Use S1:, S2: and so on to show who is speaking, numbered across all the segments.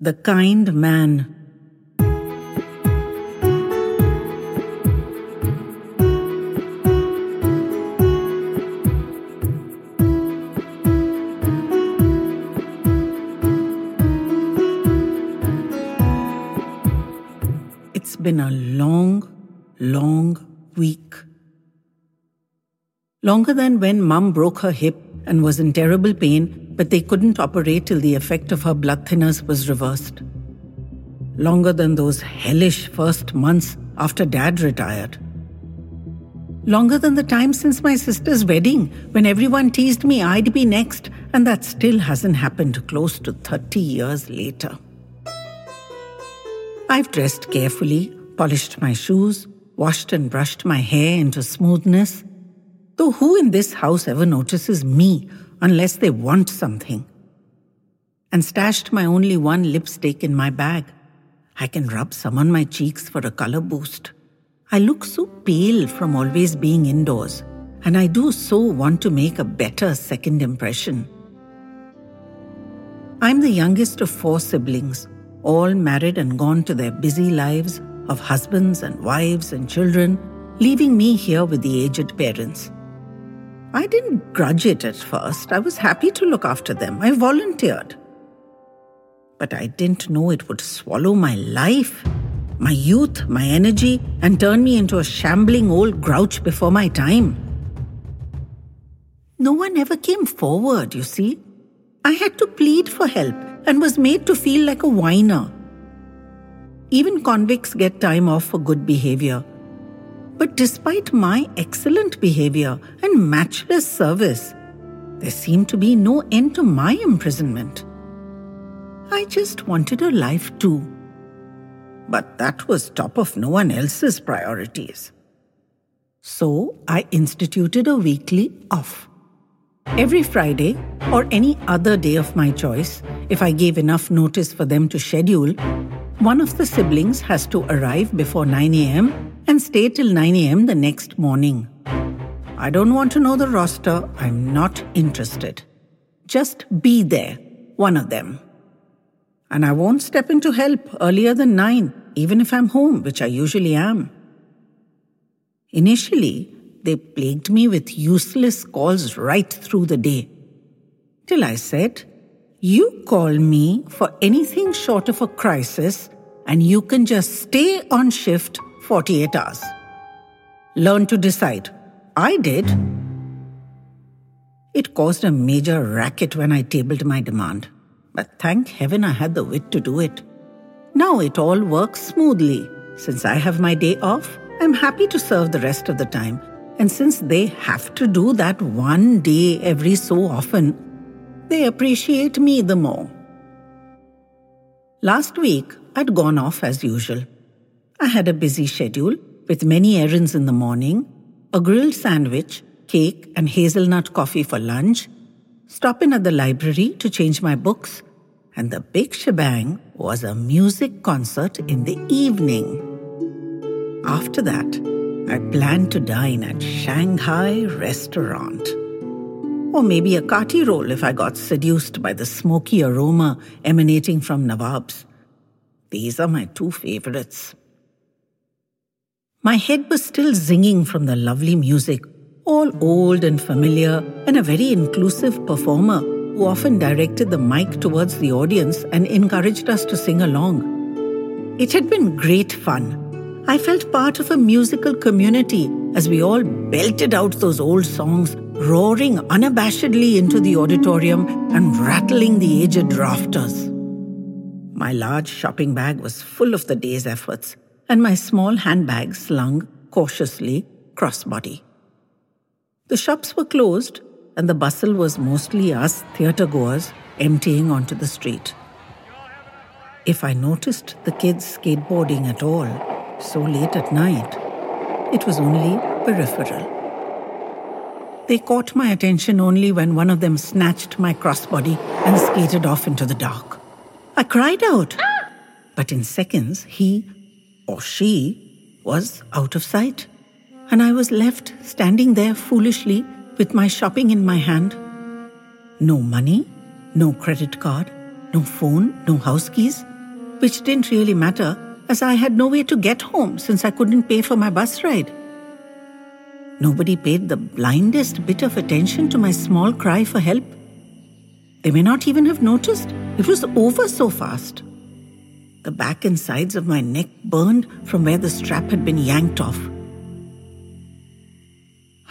S1: The Kind Man. It's been a long, long week. Longer than when mum broke her hip and was in terrible pain, but they couldn't operate till the effect of her blood thinners was reversed. Longer than those hellish first months after dad retired. Longer than the time since my sister's wedding, when everyone teased me I'd be next, and that still hasn't happened close to 30 years later. I've dressed carefully, polished my shoes, washed and brushed my hair into smoothness. Though who in this house ever notices me unless they want something? And stashed my only one lipstick in my bag. I can rub some on my cheeks for a color boost. I look so pale from always being indoors, and I do so want to make a better second impression. I'm the youngest of four siblings, all married and gone to their busy lives of husbands and wives and children, leaving me here with the aged parents. I didn't grudge it at first. I was happy to look after them. I volunteered. But I didn't know it would swallow my life, my youth, my energy, and turn me into a shambling old grouch before my time. No one ever came forward, you see. I had to plead for help and was made to feel like a whiner. Even convicts get time off for good behavior. But despite my excellent behavior and matchless service, there seemed to be no end to my imprisonment. I just wanted a life too. But that was top of no one else's priorities. So I instituted a weekly off. Every Friday, or any other day of my choice, if I gave enough notice for them to schedule, one of the siblings has to arrive before 9 am and stay till 9 am the next morning. I don't want to know the roster, I'm not interested. Just be there, one of them. And I won't step in to help earlier than 9, even if I'm home, which I usually am. Initially, they plagued me with useless calls right through the day. Till I said, You call me for anything short of a crisis, and you can just stay on shift 48 hours. Learn to decide. I did. It caused a major racket when I tabled my demand, but thank heaven I had the wit to do it. Now it all works smoothly. Since I have my day off, I'm happy to serve the rest of the time. And since they have to do that one day every so often, they appreciate me the more. Last week, I'd gone off as usual. I had a busy schedule with many errands in the morning, a grilled sandwich, cake, and hazelnut coffee for lunch, stop in at the library to change my books, and the big shebang was a music concert in the evening. After that, I planned to dine at Shanghai restaurant. Or maybe a kati roll if I got seduced by the smoky aroma emanating from Nawab's. These are my two favorites. My head was still zinging from the lovely music, all old and familiar, and a very inclusive performer who often directed the mic towards the audience and encouraged us to sing along. It had been great fun. I felt part of a musical community as we all belted out those old songs, roaring unabashedly into the auditorium and rattling the aged rafters. My large shopping bag was full of the day's efforts and my small handbag slung cautiously crossbody. The shops were closed, and the bustle was mostly us theatre goers emptying onto the street. If I noticed the kids skateboarding at all, so late at night, it was only peripheral. They caught my attention only when one of them snatched my crossbody and skated off into the dark. I cried out, but in seconds he or she was out of sight, and I was left standing there foolishly with my shopping in my hand. No money, no credit card, No phone, no house keys, which didn't really matter as I had no way to get home since I couldn't pay for my bus ride. Nobody paid the blindest bit of attention to my small cry for help. They may not even have noticed. It was over so fast. The back and sides of my neck burned from where the strap had been yanked off.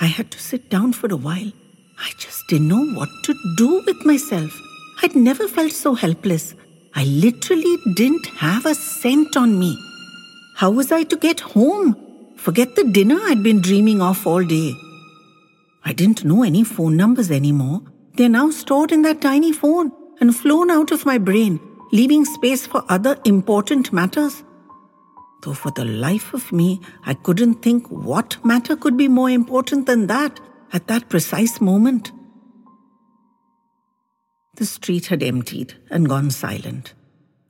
S1: I had to sit down for a while. I just didn't know what to do with myself. I'd never felt so helpless. I literally didn't have a cent on me. How was I to get home? Forget the dinner I'd been dreaming of all day. I didn't know any phone numbers anymore. They're now stored in that tiny phone and flown out of my brain, leaving space for other important matters. Though for the life of me, I couldn't think what matter could be more important than that at that precise moment. The street had emptied and gone silent.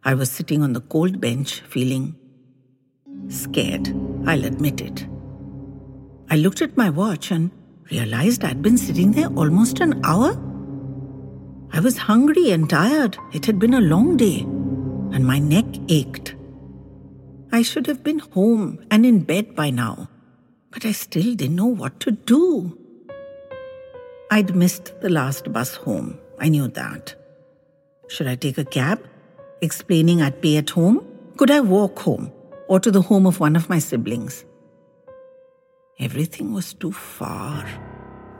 S1: I was sitting on the cold bench, feeling scared, I'll admit it. I looked at my watch and realized I'd been sitting there almost an hour. I was hungry and tired. It had been a long day, and my neck ached. I should have been home and in bed by now, but I still didn't know what to do. I'd missed the last bus home. I knew that. Should I take a cab? Explaining I'd be at home? Could I walk home or to the home of one of my siblings? Everything was too far,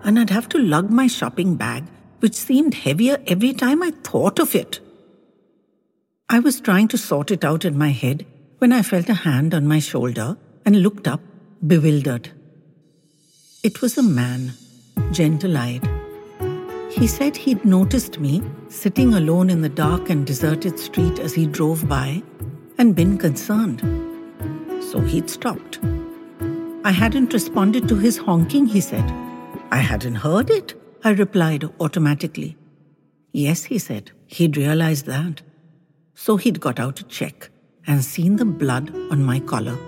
S1: and I'd have to lug my shopping bag, which seemed heavier every time I thought of it. I was trying to sort it out in my head when I felt a hand on my shoulder and looked up, bewildered. It was a man, gentle eyed. He said he'd noticed me sitting alone in the dark and deserted street as he drove by and been concerned. So he'd stopped. I hadn't responded to his honking, he said. I hadn't heard it, I replied automatically. Yes, he said. He'd realized that. So he'd got out a check and seen the blood on my collar.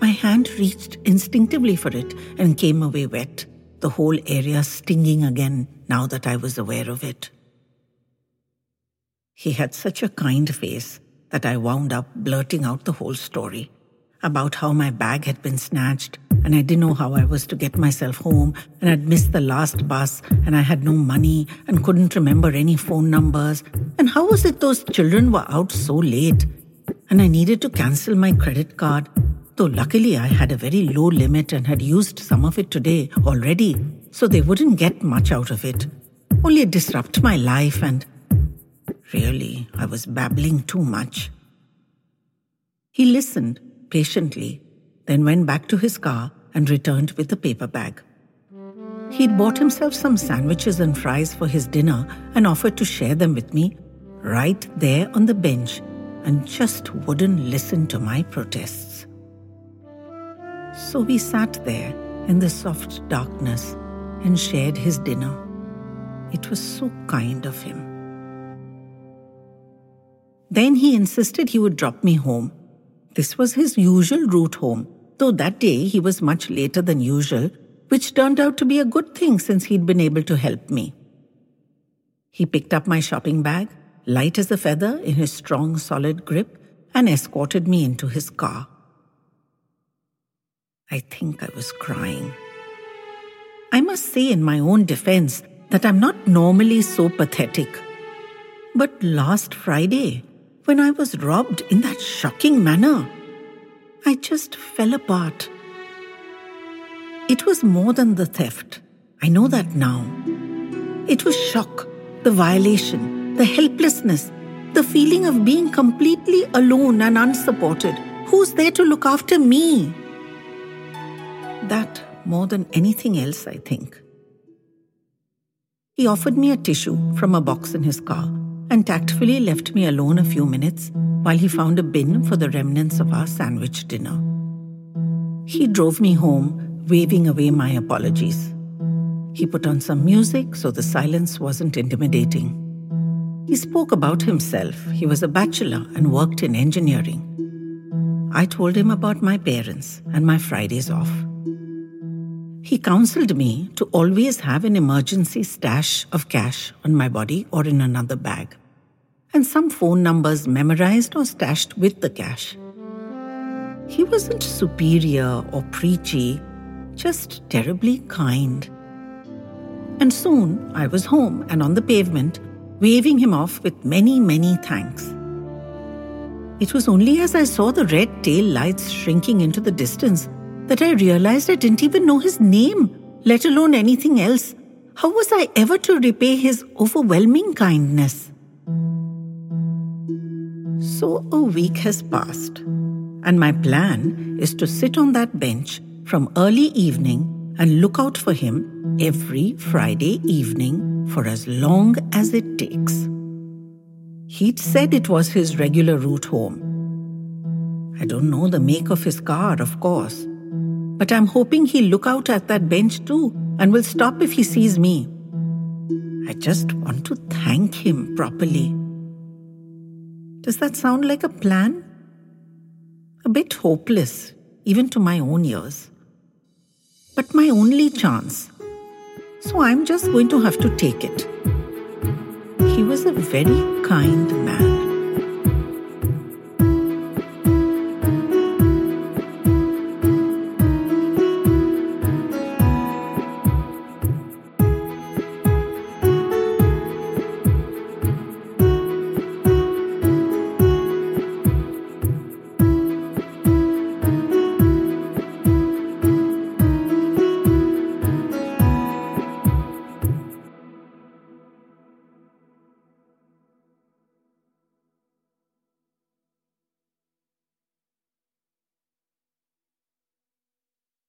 S1: My hand reached instinctively for it and came away wet, the whole area stinging again now that I was aware of it. He had such a kind face that I wound up blurting out the whole story about how my bag had been snatched and I didn't know how I was to get myself home and I'd missed the last bus and I had no money and couldn't remember any phone numbers. And how was it those children were out so late and I needed to cancel my credit card. Though luckily I had a very low limit and had used some of it today already, so they wouldn't get much out of it. Only disrupt my life and. Really, I was babbling too much. He listened patiently, then went back to his car and returned with the paper bag. He'd bought himself some sandwiches and fries for his dinner and offered to share them with me right there on the bench and just wouldn't listen to my protests. So we sat there in the soft darkness and shared his dinner. It was so kind of him. Then he insisted he would drop me home. This was his usual route home, though that day he was much later than usual, which turned out to be a good thing since he'd been able to help me. He picked up my shopping bag light as a feather in his strong, solid grip, and escorted me into his car. I think I was crying. I must say, in my own defense, that I'm not normally so pathetic. But last Friday, when I was robbed in that shocking manner, I just fell apart. It was more than the theft. I know that now. It was shock, the violation, the helplessness, the feeling of being completely alone and unsupported. Who's there to look after me? That more than anything else, I think. He offered me a tissue from a box in his car and tactfully left me alone a few minutes while he found a bin for the remnants of our sandwich dinner. He drove me home, waving away my apologies. He put on some music so the silence wasn't intimidating. He spoke about himself. He was a bachelor and worked in engineering. I told him about my parents and my Fridays off. He counseled me to always have an emergency stash of cash on my body or in another bag. And some phone numbers memorized or stashed with the cash. He wasn't superior or preachy, just terribly kind. And soon I was home and on the pavement, waving him off with many, many thanks. It was only as I saw the red tail lights shrinking into the distance that I realized I didn't even know his name, let alone anything else. How was I ever to repay his overwhelming kindness? So a week has passed, and my plan is to sit on that bench from early evening and look out for him every Friday evening for as long as it takes. He'd said it was his regular route home. I don't know the make of his car, of course, but I'm hoping he'll look out at that bench too and will stop if he sees me. I just want to thank him properly. Does that sound like a plan? A bit hopeless, even to my own ears. But my only chance. So I'm just going to have to take it. He was a very kind man.